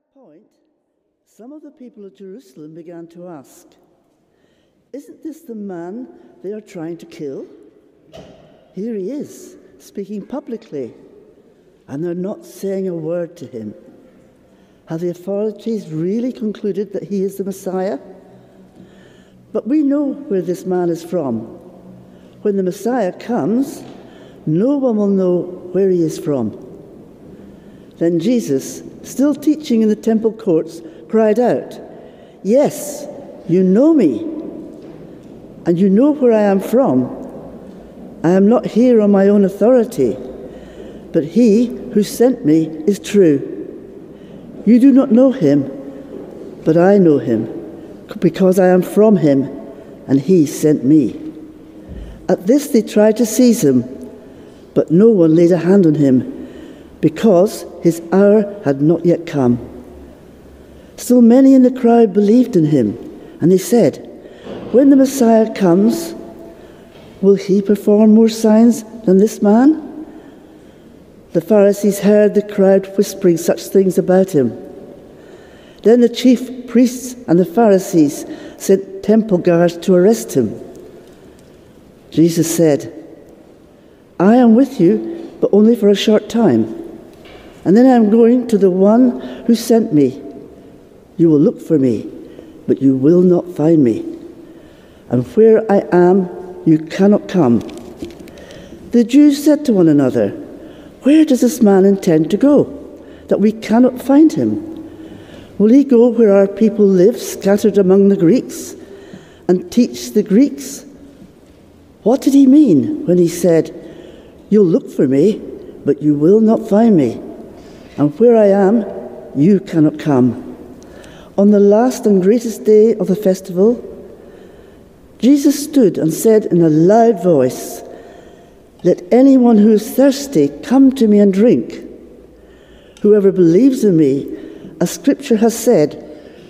that point, some of the people of Jerusalem began to ask, Isn't this the man they are trying to kill? Here he is, speaking publicly, and they're not saying a word to him. Have the authorities really concluded that he is the Messiah? But we know where this man is from. When the Messiah comes, no one will know where he is from. Then Jesus, still teaching in the temple courts, cried out, Yes, you know me, and you know where I am from. I am not here on my own authority, but he who sent me is true. You do not know him, but I know him, because I am from him, and he sent me. At this they tried to seize him, but no one laid a hand on him, because his hour had not yet come. Still, many in the crowd believed in him, and they said, When the Messiah comes, will he perform more signs than this man? The Pharisees heard the crowd whispering such things about him. Then the chief priests and the Pharisees sent temple guards to arrest him. Jesus said, I am with you, but only for a short time. And then I am going to the one who sent me. You will look for me, but you will not find me. And where I am, you cannot come. The Jews said to one another, Where does this man intend to go, that we cannot find him? Will he go where our people live, scattered among the Greeks, and teach the Greeks? What did he mean when he said, You'll look for me, but you will not find me, and where I am, you cannot come? On the last and greatest day of the festival, Jesus stood and said in a loud voice, Let anyone who is thirsty come to me and drink. Whoever believes in me, as Scripture has said,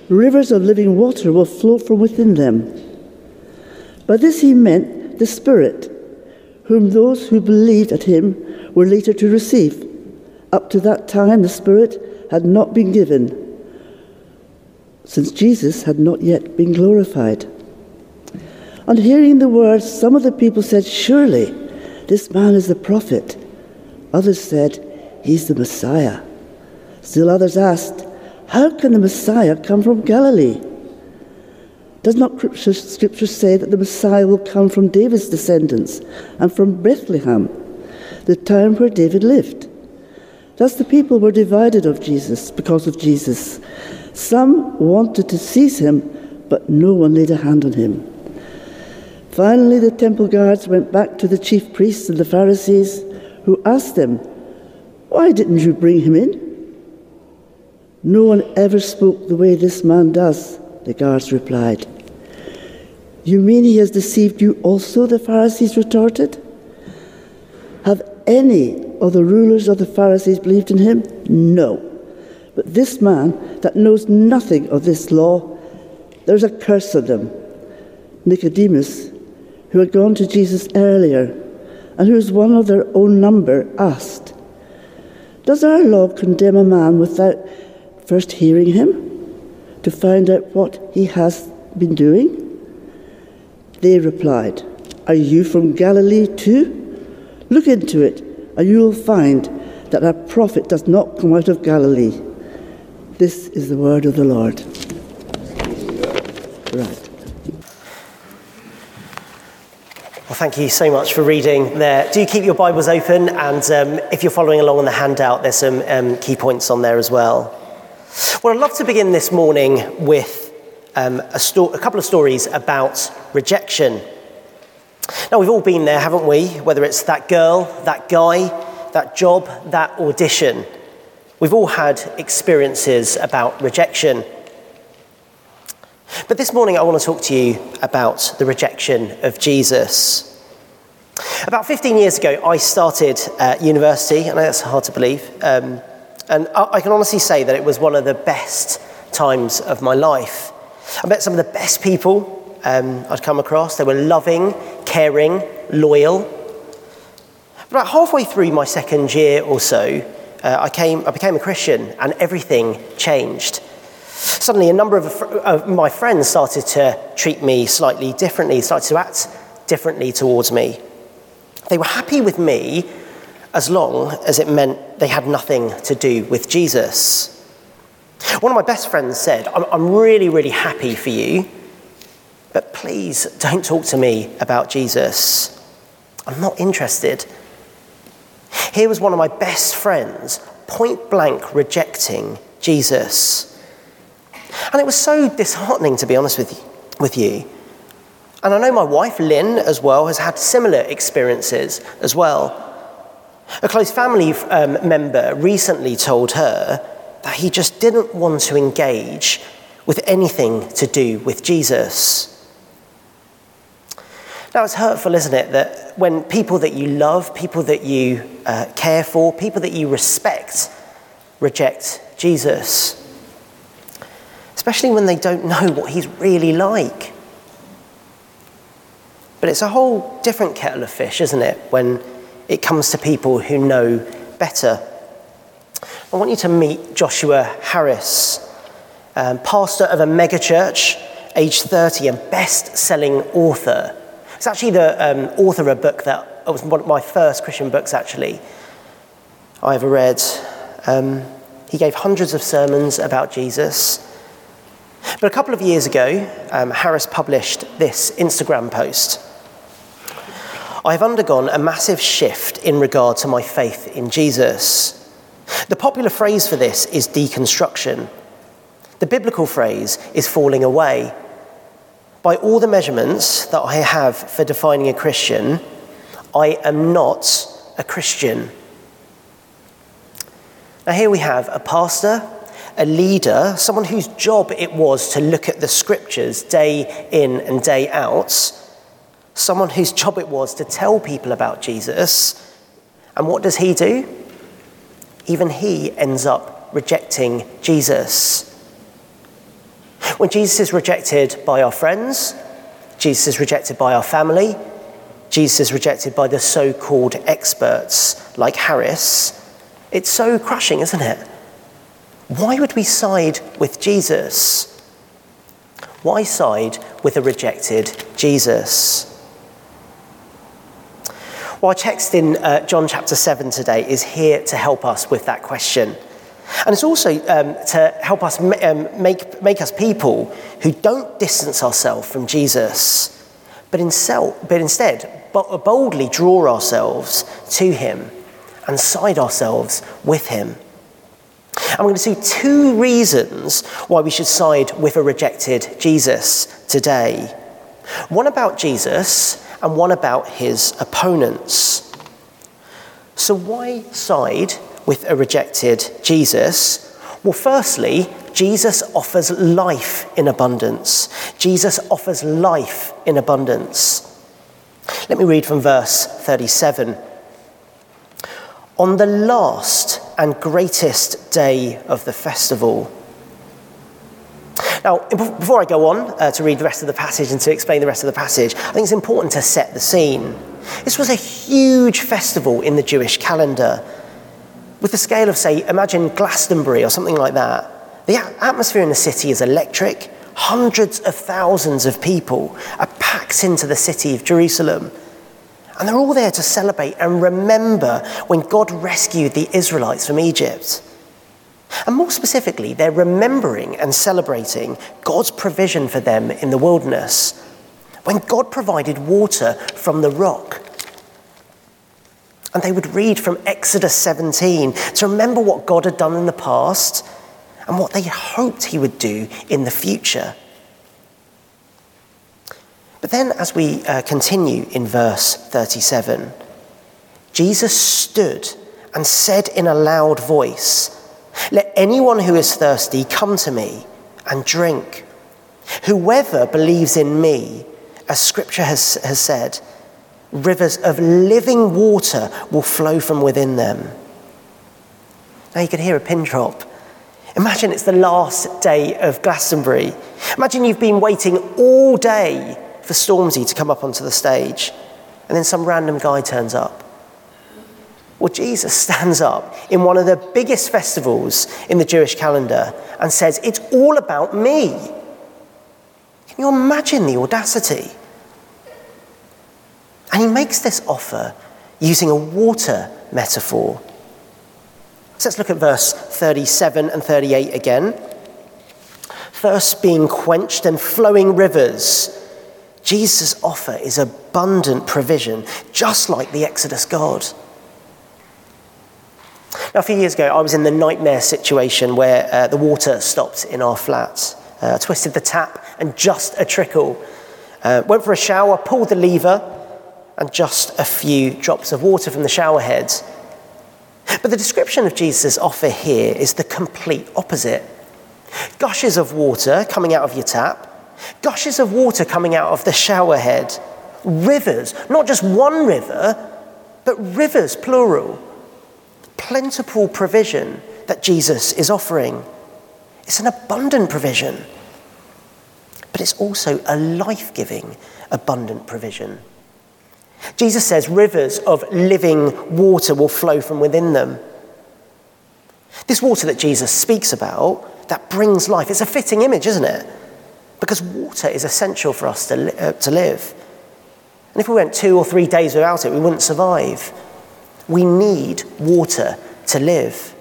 rivers of living water will flow from within them. By this he meant the Spirit, whom those who believed at him were later to receive. Up to that time, the Spirit had not been given, since Jesus had not yet been glorified. On hearing the words, some of the people said, Surely this man is the prophet. Others said, He's the Messiah. Still others asked, How can the Messiah come from Galilee? Does not Scripture say that the Messiah will come from David's descendants and from Bethlehem, the town where David lived? Thus the people were divided of Jesus because of Jesus. Some wanted to seize him, but no one laid a hand on him. Finally, the temple guards went back to the chief priests and the Pharisees, who asked them, Why didn't you bring him in? No one ever spoke the way this man does, the guards replied. You mean he has deceived you also? The Pharisees retorted. Have any of the rulers of the Pharisees believed in him? No. But this man that knows nothing of this law, there's a curse on him. Nicodemus, who had gone to Jesus earlier and who was one of their own number, asked, Does our law condemn a man without first hearing him to find out what he has been doing? They replied, Are you from Galilee too? Look into it, and you will find that a prophet does not come out of Galilee. This is the word of the Lord. Right. Well, thank you so much for reading there. Do keep your Bibles open, and um, if you're following along on the handout, there's some um, key points on there as well. Well, I'd love to begin this morning with um, a, sto- a couple of stories about rejection. Now, we've all been there, haven't we? Whether it's that girl, that guy, that job, that audition. We've all had experiences about rejection. But this morning, I want to talk to you about the rejection of Jesus. About 15 years ago, I started at university. Know that's hard to believe. Um, and I can honestly say that it was one of the best times of my life. I met some of the best people um, I'd come across. They were loving, caring, loyal. About halfway through my second year or so, uh, I, came, I became a Christian and everything changed. Suddenly, a number of, of my friends started to treat me slightly differently, started to act differently towards me. They were happy with me as long as it meant they had nothing to do with Jesus. One of my best friends said, I'm, I'm really, really happy for you, but please don't talk to me about Jesus. I'm not interested. Here was one of my best friends point blank rejecting Jesus. And it was so disheartening, to be honest with you. With you. And I know my wife, Lynn, as well, has had similar experiences as well. A close family um, member recently told her that he just didn't want to engage with anything to do with Jesus. Now, it's hurtful, isn't it, that when people that you love, people that you uh, care for, people that you respect reject Jesus, especially when they don't know what he's really like. But it's a whole different kettle of fish, isn't it, when it comes to people who know better. I want you to meet Joshua Harris, um, pastor of a megachurch, age 30, and best selling author. It's actually the um, author of a book that was one of my first Christian books, actually, I ever read. Um, he gave hundreds of sermons about Jesus. But a couple of years ago, um, Harris published this Instagram post. I have undergone a massive shift in regard to my faith in Jesus. The popular phrase for this is deconstruction. The biblical phrase is falling away. By all the measurements that I have for defining a Christian, I am not a Christian. Now, here we have a pastor, a leader, someone whose job it was to look at the scriptures day in and day out someone whose job it was to tell people about Jesus. And what does he do? Even he ends up rejecting Jesus. When Jesus is rejected by our friends, Jesus is rejected by our family, Jesus is rejected by the so called experts like Harris, it's so crushing, isn't it? Why would we side with Jesus? Why side with a rejected Jesus? Well, our text in uh, John chapter 7 today is here to help us with that question. And it's also um, to help us um, make, make us people who don't distance ourselves from Jesus, but, in but instead boldly draw ourselves to him and side ourselves with him. We're going to see two reasons why we should side with a rejected Jesus today. One about Jesus and one about his opponents. So, why side with a rejected Jesus? Well, firstly, Jesus offers life in abundance. Jesus offers life in abundance. Let me read from verse 37. On the last and greatest day of the festival, now, before I go on uh, to read the rest of the passage and to explain the rest of the passage, I think it's important to set the scene. This was a huge festival in the Jewish calendar. With the scale of, say, imagine Glastonbury or something like that. The atmosphere in the city is electric. Hundreds of thousands of people are packed into the city of Jerusalem. And they're all there to celebrate and remember when God rescued the Israelites from Egypt. And more specifically, they're remembering and celebrating God's provision for them in the wilderness when God provided water from the rock. And they would read from Exodus 17 to remember what God had done in the past and what they hoped he would do in the future. But then, as we uh, continue in verse 37, Jesus stood and said in a loud voice, let anyone who is thirsty come to me and drink. Whoever believes in me, as scripture has, has said, rivers of living water will flow from within them. Now you can hear a pin drop. Imagine it's the last day of Glastonbury. Imagine you've been waiting all day for Stormzy to come up onto the stage, and then some random guy turns up. Well, Jesus stands up in one of the biggest festivals in the Jewish calendar and says, It's all about me. Can you imagine the audacity? And he makes this offer using a water metaphor. So let's look at verse 37 and 38 again. Thirst being quenched and flowing rivers. Jesus' offer is abundant provision, just like the Exodus God. Now, a few years ago, I was in the nightmare situation where uh, the water stopped in our flat. Uh, twisted the tap and just a trickle. Uh, went for a shower, pulled the lever, and just a few drops of water from the shower head. But the description of Jesus' offer here is the complete opposite. Gushes of water coming out of your tap, gushes of water coming out of the shower head, rivers, not just one river, but rivers, plural plentiful provision that Jesus is offering. It's an abundant provision, but it's also a life giving, abundant provision. Jesus says rivers of living water will flow from within them. This water that Jesus speaks about, that brings life, it's a fitting image, isn't it? Because water is essential for us to, li- uh, to live. And if we went two or three days without it, we wouldn't survive. We need water to live.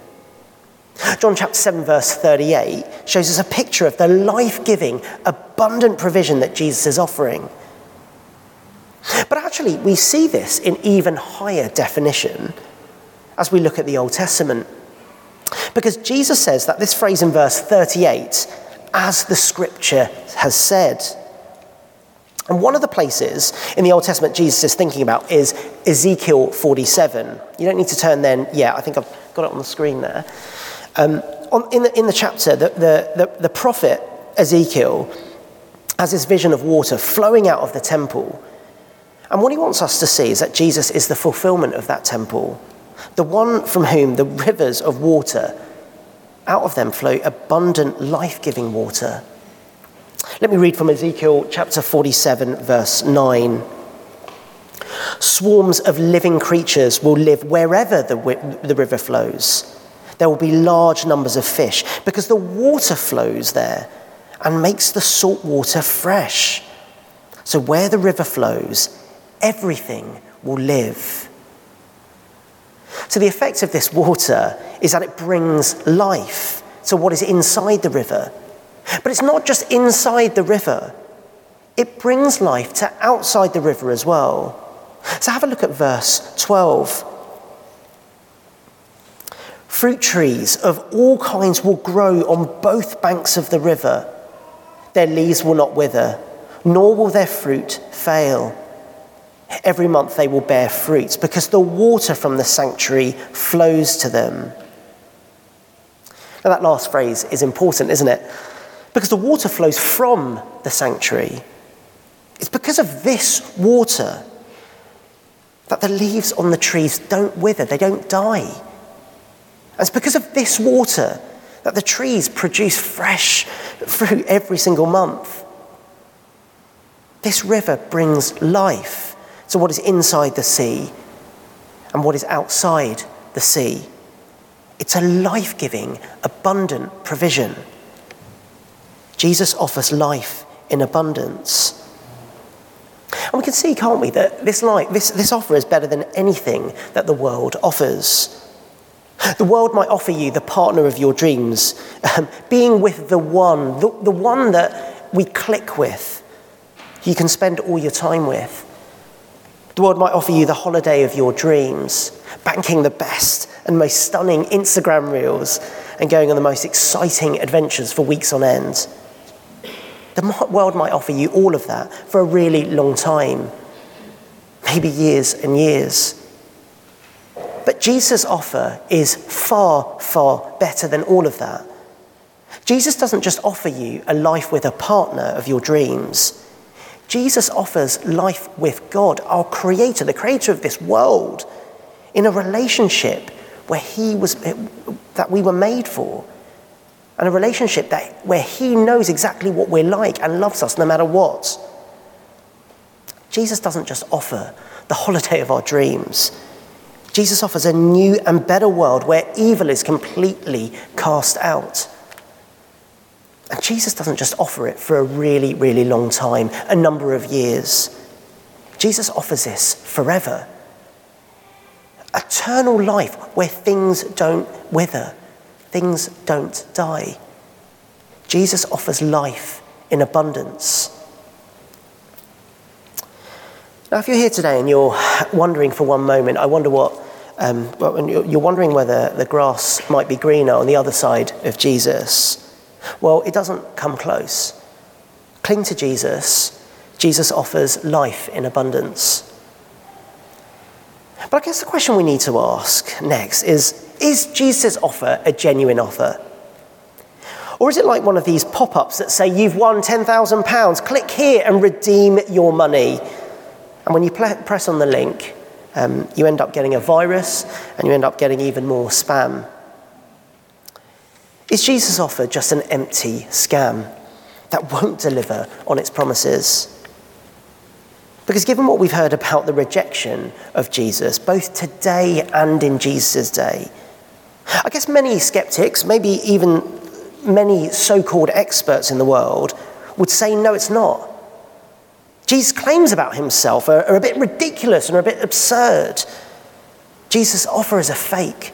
John chapter 7, verse 38 shows us a picture of the life giving, abundant provision that Jesus is offering. But actually, we see this in even higher definition as we look at the Old Testament. Because Jesus says that this phrase in verse 38, as the scripture has said, and one of the places in the Old Testament Jesus is thinking about is Ezekiel 47. You don't need to turn then, yeah, I think I've got it on the screen there. Um, on, in, the, in the chapter, the, the, the, the prophet Ezekiel has this vision of water flowing out of the temple. And what he wants us to see is that Jesus is the fulfillment of that temple, the one from whom the rivers of water, out of them flow abundant, life giving water. Let me read from Ezekiel chapter 47, verse 9. Swarms of living creatures will live wherever the, the river flows. There will be large numbers of fish because the water flows there and makes the salt water fresh. So, where the river flows, everything will live. So, the effect of this water is that it brings life to what is inside the river but it's not just inside the river, it brings life to outside the river as well. So have a look at verse 12. Fruit trees of all kinds will grow on both banks of the river. Their leaves will not wither, nor will their fruit fail. Every month they will bear fruit because the water from the sanctuary flows to them. Now, that last phrase is important, isn't it? Because the water flows from the sanctuary. It's because of this water that the leaves on the trees don't wither, they don't die. And it's because of this water that the trees produce fresh fruit every single month. This river brings life to what is inside the sea and what is outside the sea. It's a life giving, abundant provision. Jesus offers life in abundance. And we can see, can't we, that this, life, this, this offer is better than anything that the world offers. The world might offer you the partner of your dreams, um, being with the one, the, the one that we click with, you can spend all your time with. The world might offer you the holiday of your dreams, banking the best and most stunning Instagram reels and going on the most exciting adventures for weeks on end. The world might offer you all of that for a really long time, maybe years and years. But Jesus' offer is far, far better than all of that. Jesus doesn't just offer you a life with a partner of your dreams. Jesus offers life with God, our creator, the creator of this world, in a relationship where he was eh, that we were made for and a relationship that, where He knows exactly what we're like and loves us no matter what. Jesus doesn't just offer the holiday of our dreams, Jesus offers a new and better world where evil is completely cast out. And Jesus doesn't just offer it for a really, really long time, a number of years. Jesus offers this forever. Eternal life where things don't wither, things don't die. Jesus offers life in abundance. Now, if you're here today and you're wondering for one moment, I wonder what, um, you're wondering whether the grass might be greener on the other side of Jesus. Well, it doesn't come close. Cling to Jesus. Jesus offers life in abundance. But I guess the question we need to ask next is Is Jesus' offer a genuine offer? Or is it like one of these pop ups that say, You've won £10,000, click here and redeem your money? And when you press on the link, um, you end up getting a virus and you end up getting even more spam. Is Jesus' offer just an empty scam that won't deliver on its promises? Because given what we've heard about the rejection of Jesus, both today and in Jesus' day, I guess many skeptics, maybe even many so called experts in the world, would say no, it's not. Jesus' claims about himself are, are a bit ridiculous and are a bit absurd. Jesus' offer is a fake.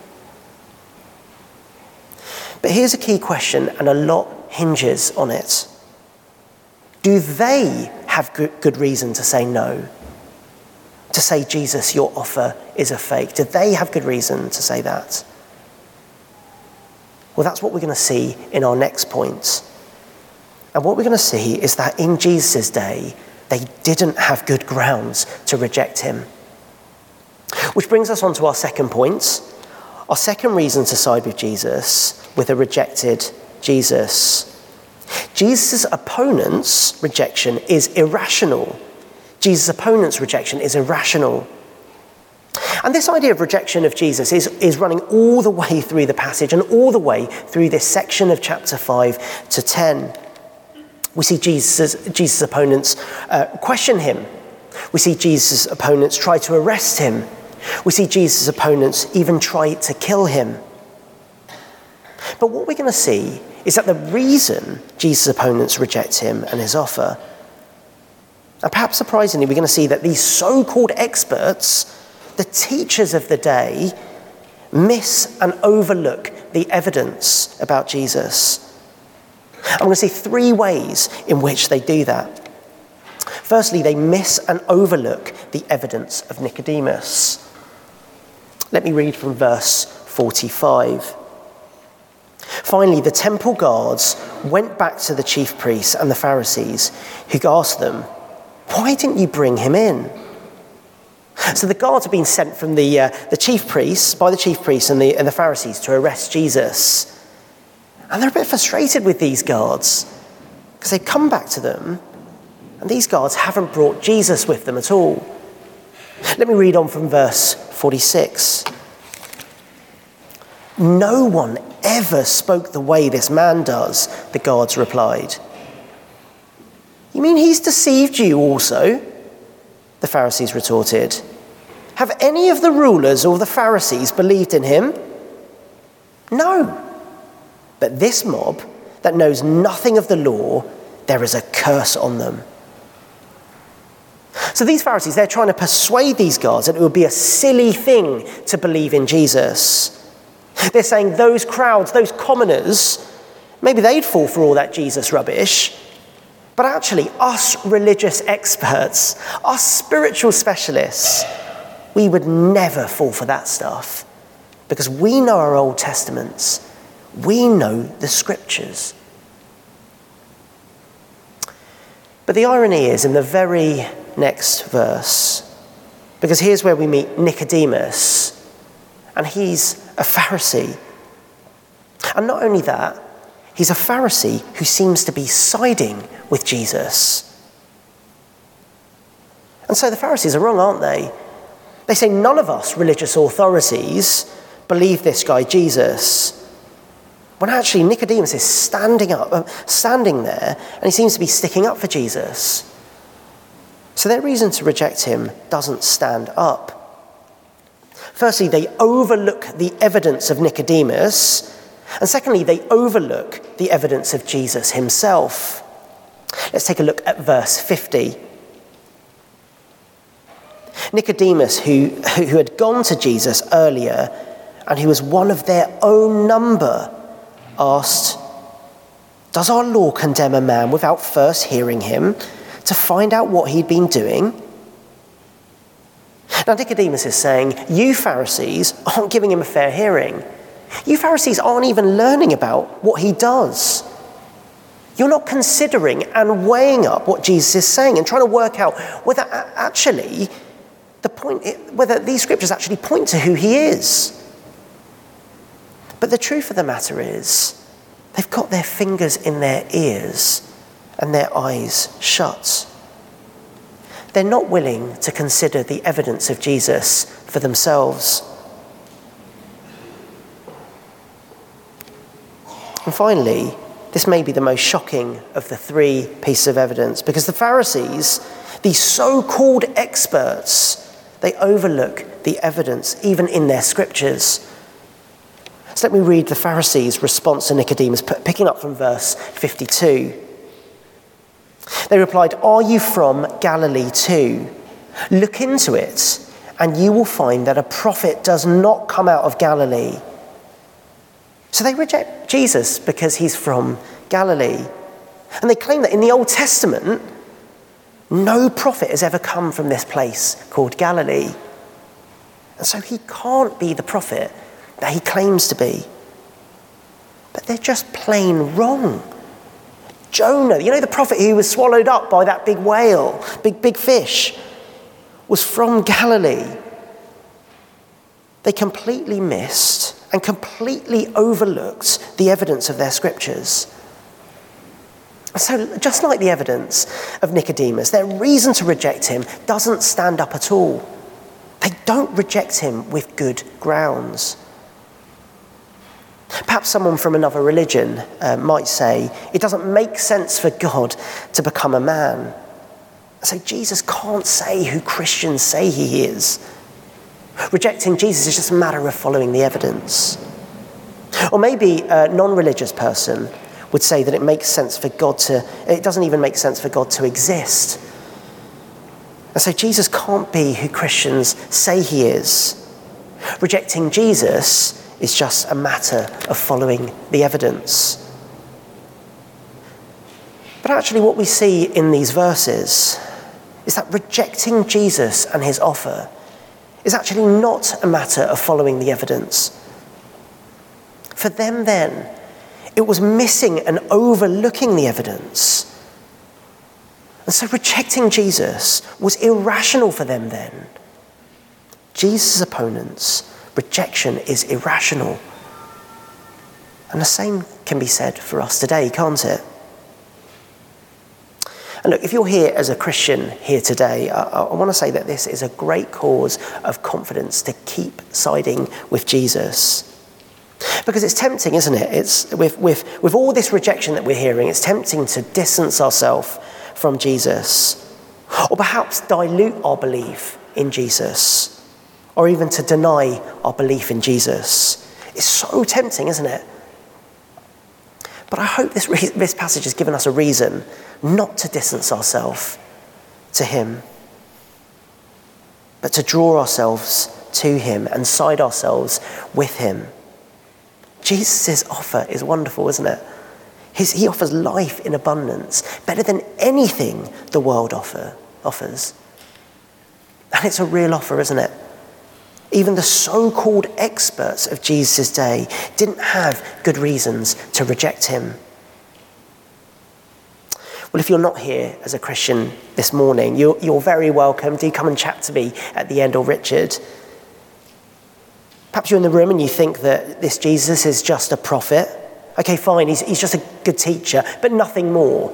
But here's a key question, and a lot hinges on it. Do they have good, reason to say no? To say, Jesus, your offer is a fake? Do they have good reason to say that? Well, that's what we're going to see in our next point. And what we're going to see is that in Jesus' day, they didn't have good grounds to reject him. Which brings us on to our second point. Our second reason to side with Jesus, with a rejected Jesus. Jesus' opponent's rejection is irrational. Jesus' opponent's rejection is irrational. And this idea of rejection of Jesus is, is running all the way through the passage and all the way through this section of chapter 5 to 10. We see Jesus' Jesus' opponents uh, question him. We see Jesus' opponents try to arrest him. We see Jesus' opponents even try to kill him. But what we're going to see is that the reason Jesus' opponents reject him and his offer, and perhaps surprisingly, we're going to see that these so called experts, the teachers of the day, miss and overlook the evidence about Jesus. I'm going to see three ways in which they do that. Firstly, they miss and overlook the evidence of Nicodemus. Let me read from verse 45. Finally, the temple guards went back to the chief priests and the Pharisees, who asked them, Why didn't you bring him in? So the guards had been sent from the, uh, the chief priests, by the chief priests and the, and the Pharisees, to arrest Jesus. And they're a bit frustrated with these guards because they come back to them and these guards haven't brought Jesus with them at all. Let me read on from verse 46. No one ever spoke the way this man does, the guards replied. You mean he's deceived you also? The Pharisees retorted. Have any of the rulers or the Pharisees believed in him? No. But this mob that knows nothing of the law, there is a curse on them. So these Pharisees, they're trying to persuade these guards that it would be a silly thing to believe in Jesus. They're saying those crowds, those commoners, maybe they'd fall for all that Jesus rubbish. But actually, us religious experts, us spiritual specialists, we would never fall for that stuff because we know our Old Testaments, we know the scriptures. But the irony is in the very next verse, because here's where we meet Nicodemus, and he's a Pharisee. And not only that, he's a Pharisee who seems to be siding with Jesus. And so the Pharisees are wrong, aren't they? They say none of us religious authorities believe this guy Jesus. When actually Nicodemus is standing up, uh, standing there, and he seems to be sticking up for Jesus. So their reason to reject him doesn't stand up. Firstly, they overlook the evidence of Nicodemus. And secondly, they overlook the evidence of Jesus himself. Let's take a look at verse 50. Nicodemus, who, who had gone to Jesus earlier and who was one of their own number, asked, Does our law condemn a man without first hearing him to find out what he'd been doing? Now, Nicodemus is saying, You Pharisees aren't giving him a fair hearing. You Pharisees aren't even learning about what he does. You're not considering and weighing up what Jesus is saying and trying to work out whether actually the point, whether these scriptures actually point to who he is. But the truth of the matter is, they've got their fingers in their ears and their eyes shut. They're not willing to consider the evidence of Jesus for themselves. And finally, this may be the most shocking of the three pieces of evidence because the Pharisees, these so called experts, they overlook the evidence even in their scriptures. So let me read the Pharisees' response to Nicodemus, picking up from verse 52. They replied, Are you from Galilee too? Look into it, and you will find that a prophet does not come out of Galilee. So they reject Jesus because he's from Galilee. And they claim that in the Old Testament, no prophet has ever come from this place called Galilee. And so he can't be the prophet that he claims to be. But they're just plain wrong. Jonah, you know, the prophet who was swallowed up by that big whale, big, big fish, was from Galilee. They completely missed and completely overlooked the evidence of their scriptures. So, just like the evidence of Nicodemus, their reason to reject him doesn't stand up at all. They don't reject him with good grounds. Perhaps someone from another religion uh, might say, it doesn't make sense for God to become a man. So Jesus can't say who Christians say he is. Rejecting Jesus is just a matter of following the evidence. Or maybe a non religious person would say that it makes sense for God to, it doesn't even make sense for God to exist. And so Jesus can't be who Christians say he is. Rejecting Jesus is just a matter of following the evidence. But actually, what we see in these verses is that rejecting Jesus and his offer is actually not a matter of following the evidence. For them, then, it was missing and overlooking the evidence. And so rejecting Jesus was irrational for them then. Jesus' opponents rejection is irrational. And the same can be said for us today, can't it? And look, if you're here as a Christian here today, I, I want to say that this is a great cause of confidence to keep siding with Jesus. Because it's tempting, isn't it? It's with, with, with all this rejection that we're hearing, it's tempting to distance ourselves from Jesus. Or perhaps dilute our belief in Jesus or even to deny our belief in Jesus. It's so tempting, isn't it? But I hope this, re- this passage has given us a reason not to distance ourselves to Him, but to draw ourselves to Him and side ourselves with Him. Jesus' offer is wonderful, isn't it? His, he offers life in abundance, better than anything the world offer, offers. And it's a real offer, isn't it? Even the so called experts of Jesus' day didn't have good reasons to reject him. Well, if you're not here as a Christian this morning, you're, you're very welcome. Do come and chat to me at the end or Richard. Perhaps you're in the room and you think that this Jesus is just a prophet. Okay, fine, he's, he's just a good teacher, but nothing more.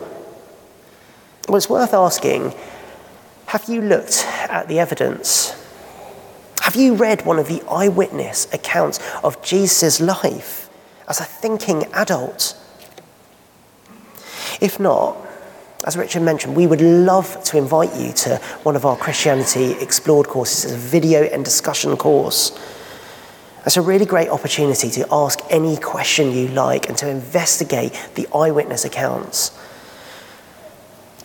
Well, it's worth asking have you looked at the evidence? Have you read one of the eyewitness accounts of Jesus' life as a thinking adult? If not, as Richard mentioned, we would love to invite you to one of our Christianity Explored courses. It's a video and discussion course. It's a really great opportunity to ask any question you like and to investigate the eyewitness accounts.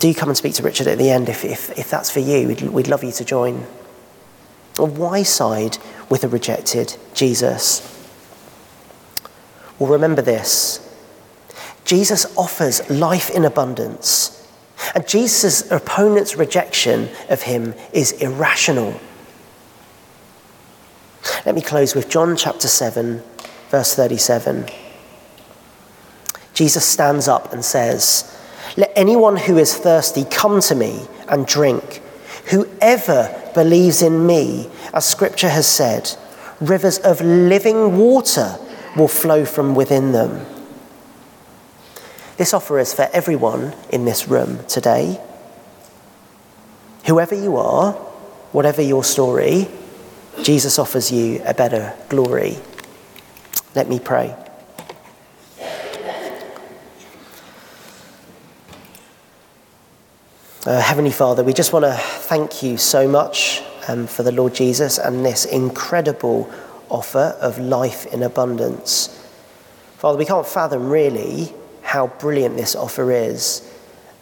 Do come and speak to Richard at the end if, if, if that's for you. We'd, we'd love you to join. Why side with a rejected Jesus? Well, remember this Jesus offers life in abundance. And Jesus' opponent's rejection of him is irrational. Let me close with John chapter 7, verse 37. Jesus stands up and says, Let anyone who is thirsty come to me and drink. Whoever believes in me, as scripture has said, rivers of living water will flow from within them. This offer is for everyone in this room today. Whoever you are, whatever your story, Jesus offers you a better glory. Let me pray. Uh, Heavenly Father, we just want to thank you so much um, for the Lord Jesus and this incredible offer of life in abundance. Father, we can't fathom really how brilliant this offer is.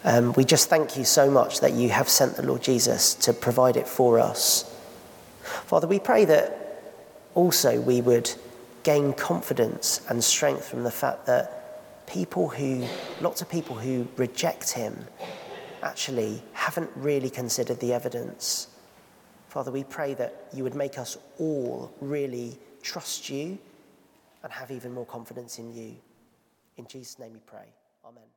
Um, we just thank you so much that you have sent the Lord Jesus to provide it for us. Father, we pray that also we would gain confidence and strength from the fact that people who, lots of people who reject him, actually haven't really considered the evidence. Father, we pray that you would make us all really trust you and have even more confidence in you. In Jesus' name we pray. Amen.